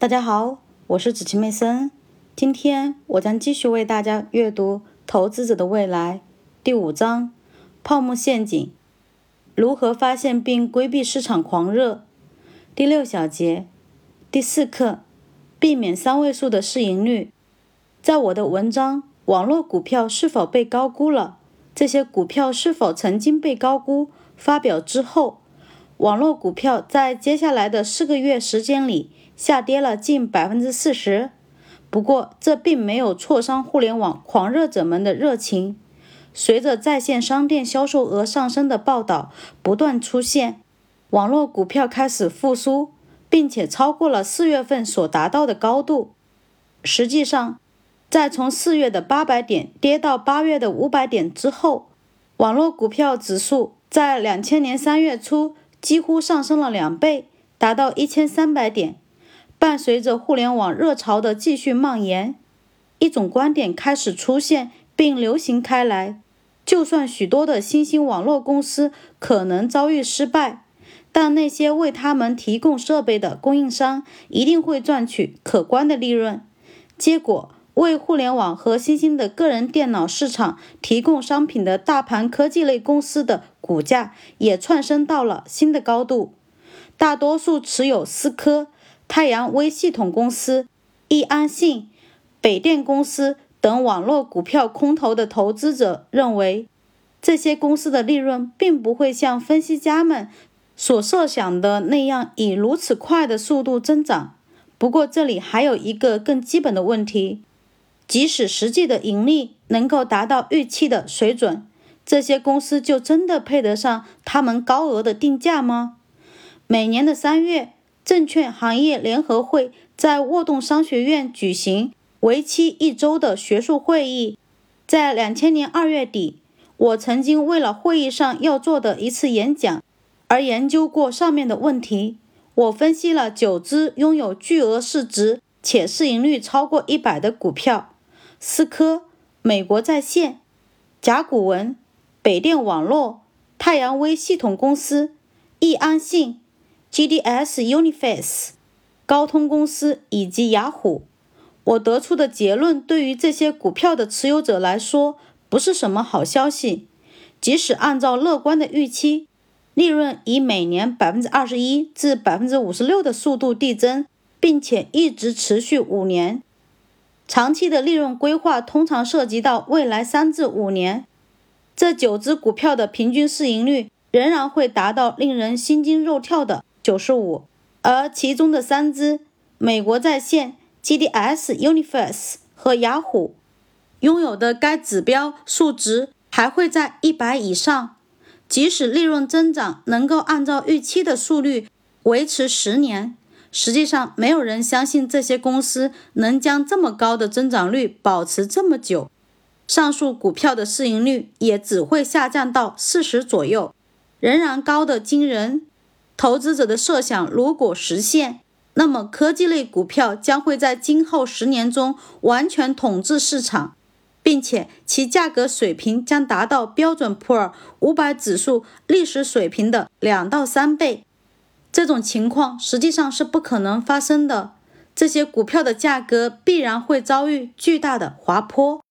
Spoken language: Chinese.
大家好，我是子琪妹森。今天我将继续为大家阅读《投资者的未来》第五章：泡沫陷阱，如何发现并规避市场狂热。第六小节，第四课，避免三位数的市盈率。在我的文章《网络股票是否被高估了？这些股票是否曾经被高估》发表之后，网络股票在接下来的四个月时间里。下跌了近百分之四十，不过这并没有挫伤互联网狂热者们的热情。随着在线商店销售额上升的报道不断出现，网络股票开始复苏，并且超过了四月份所达到的高度。实际上，在从四月的八百点跌到八月的五百点之后，网络股票指数在两千年三月初几乎上升了两倍，达到一千三百点。伴随着互联网热潮的继续蔓延，一种观点开始出现并流行开来：就算许多的新兴网络公司可能遭遇失败，但那些为他们提供设备的供应商一定会赚取可观的利润。结果，为互联网和新兴的个人电脑市场提供商品的大盘科技类公司的股价也窜升到了新的高度。大多数持有思科。太阳微系统公司、易安信、北电公司等网络股票空头的投资者认为，这些公司的利润并不会像分析家们所设想的那样以如此快的速度增长。不过，这里还有一个更基本的问题：即使实际的盈利能够达到预期的水准，这些公司就真的配得上他们高额的定价吗？每年的三月。证券行业联合会在沃顿商学院举行为期一周的学术会议。在两千年二月底，我曾经为了会议上要做的一次演讲而研究过上面的问题。我分析了九只拥有巨额市值且市盈率超过一百的股票：思科、美国在线、甲骨文、北电网络、太阳微系统公司、易安信。GDS、Uniface、高通公司以及雅虎，我得出的结论对于这些股票的持有者来说不是什么好消息。即使按照乐观的预期，利润以每年百分之二十一至百分之五十六的速度递增，并且一直持续五年。长期的利润规划通常涉及到未来三至五年。这九只股票的平均市盈率仍然会达到令人心惊肉跳的。九十五，而其中的三只美国在线、GDS、Universe 和雅虎拥有的该指标数值还会在一百以上。即使利润增长能够按照预期的速率维持十年，实际上没有人相信这些公司能将这么高的增长率保持这么久。上述股票的市盈率也只会下降到四十左右，仍然高的惊人。投资者的设想如果实现，那么科技类股票将会在今后十年中完全统治市场，并且其价格水平将达到标准普尔五百指数历史水平的两到三倍。这种情况实际上是不可能发生的，这些股票的价格必然会遭遇巨大的滑坡。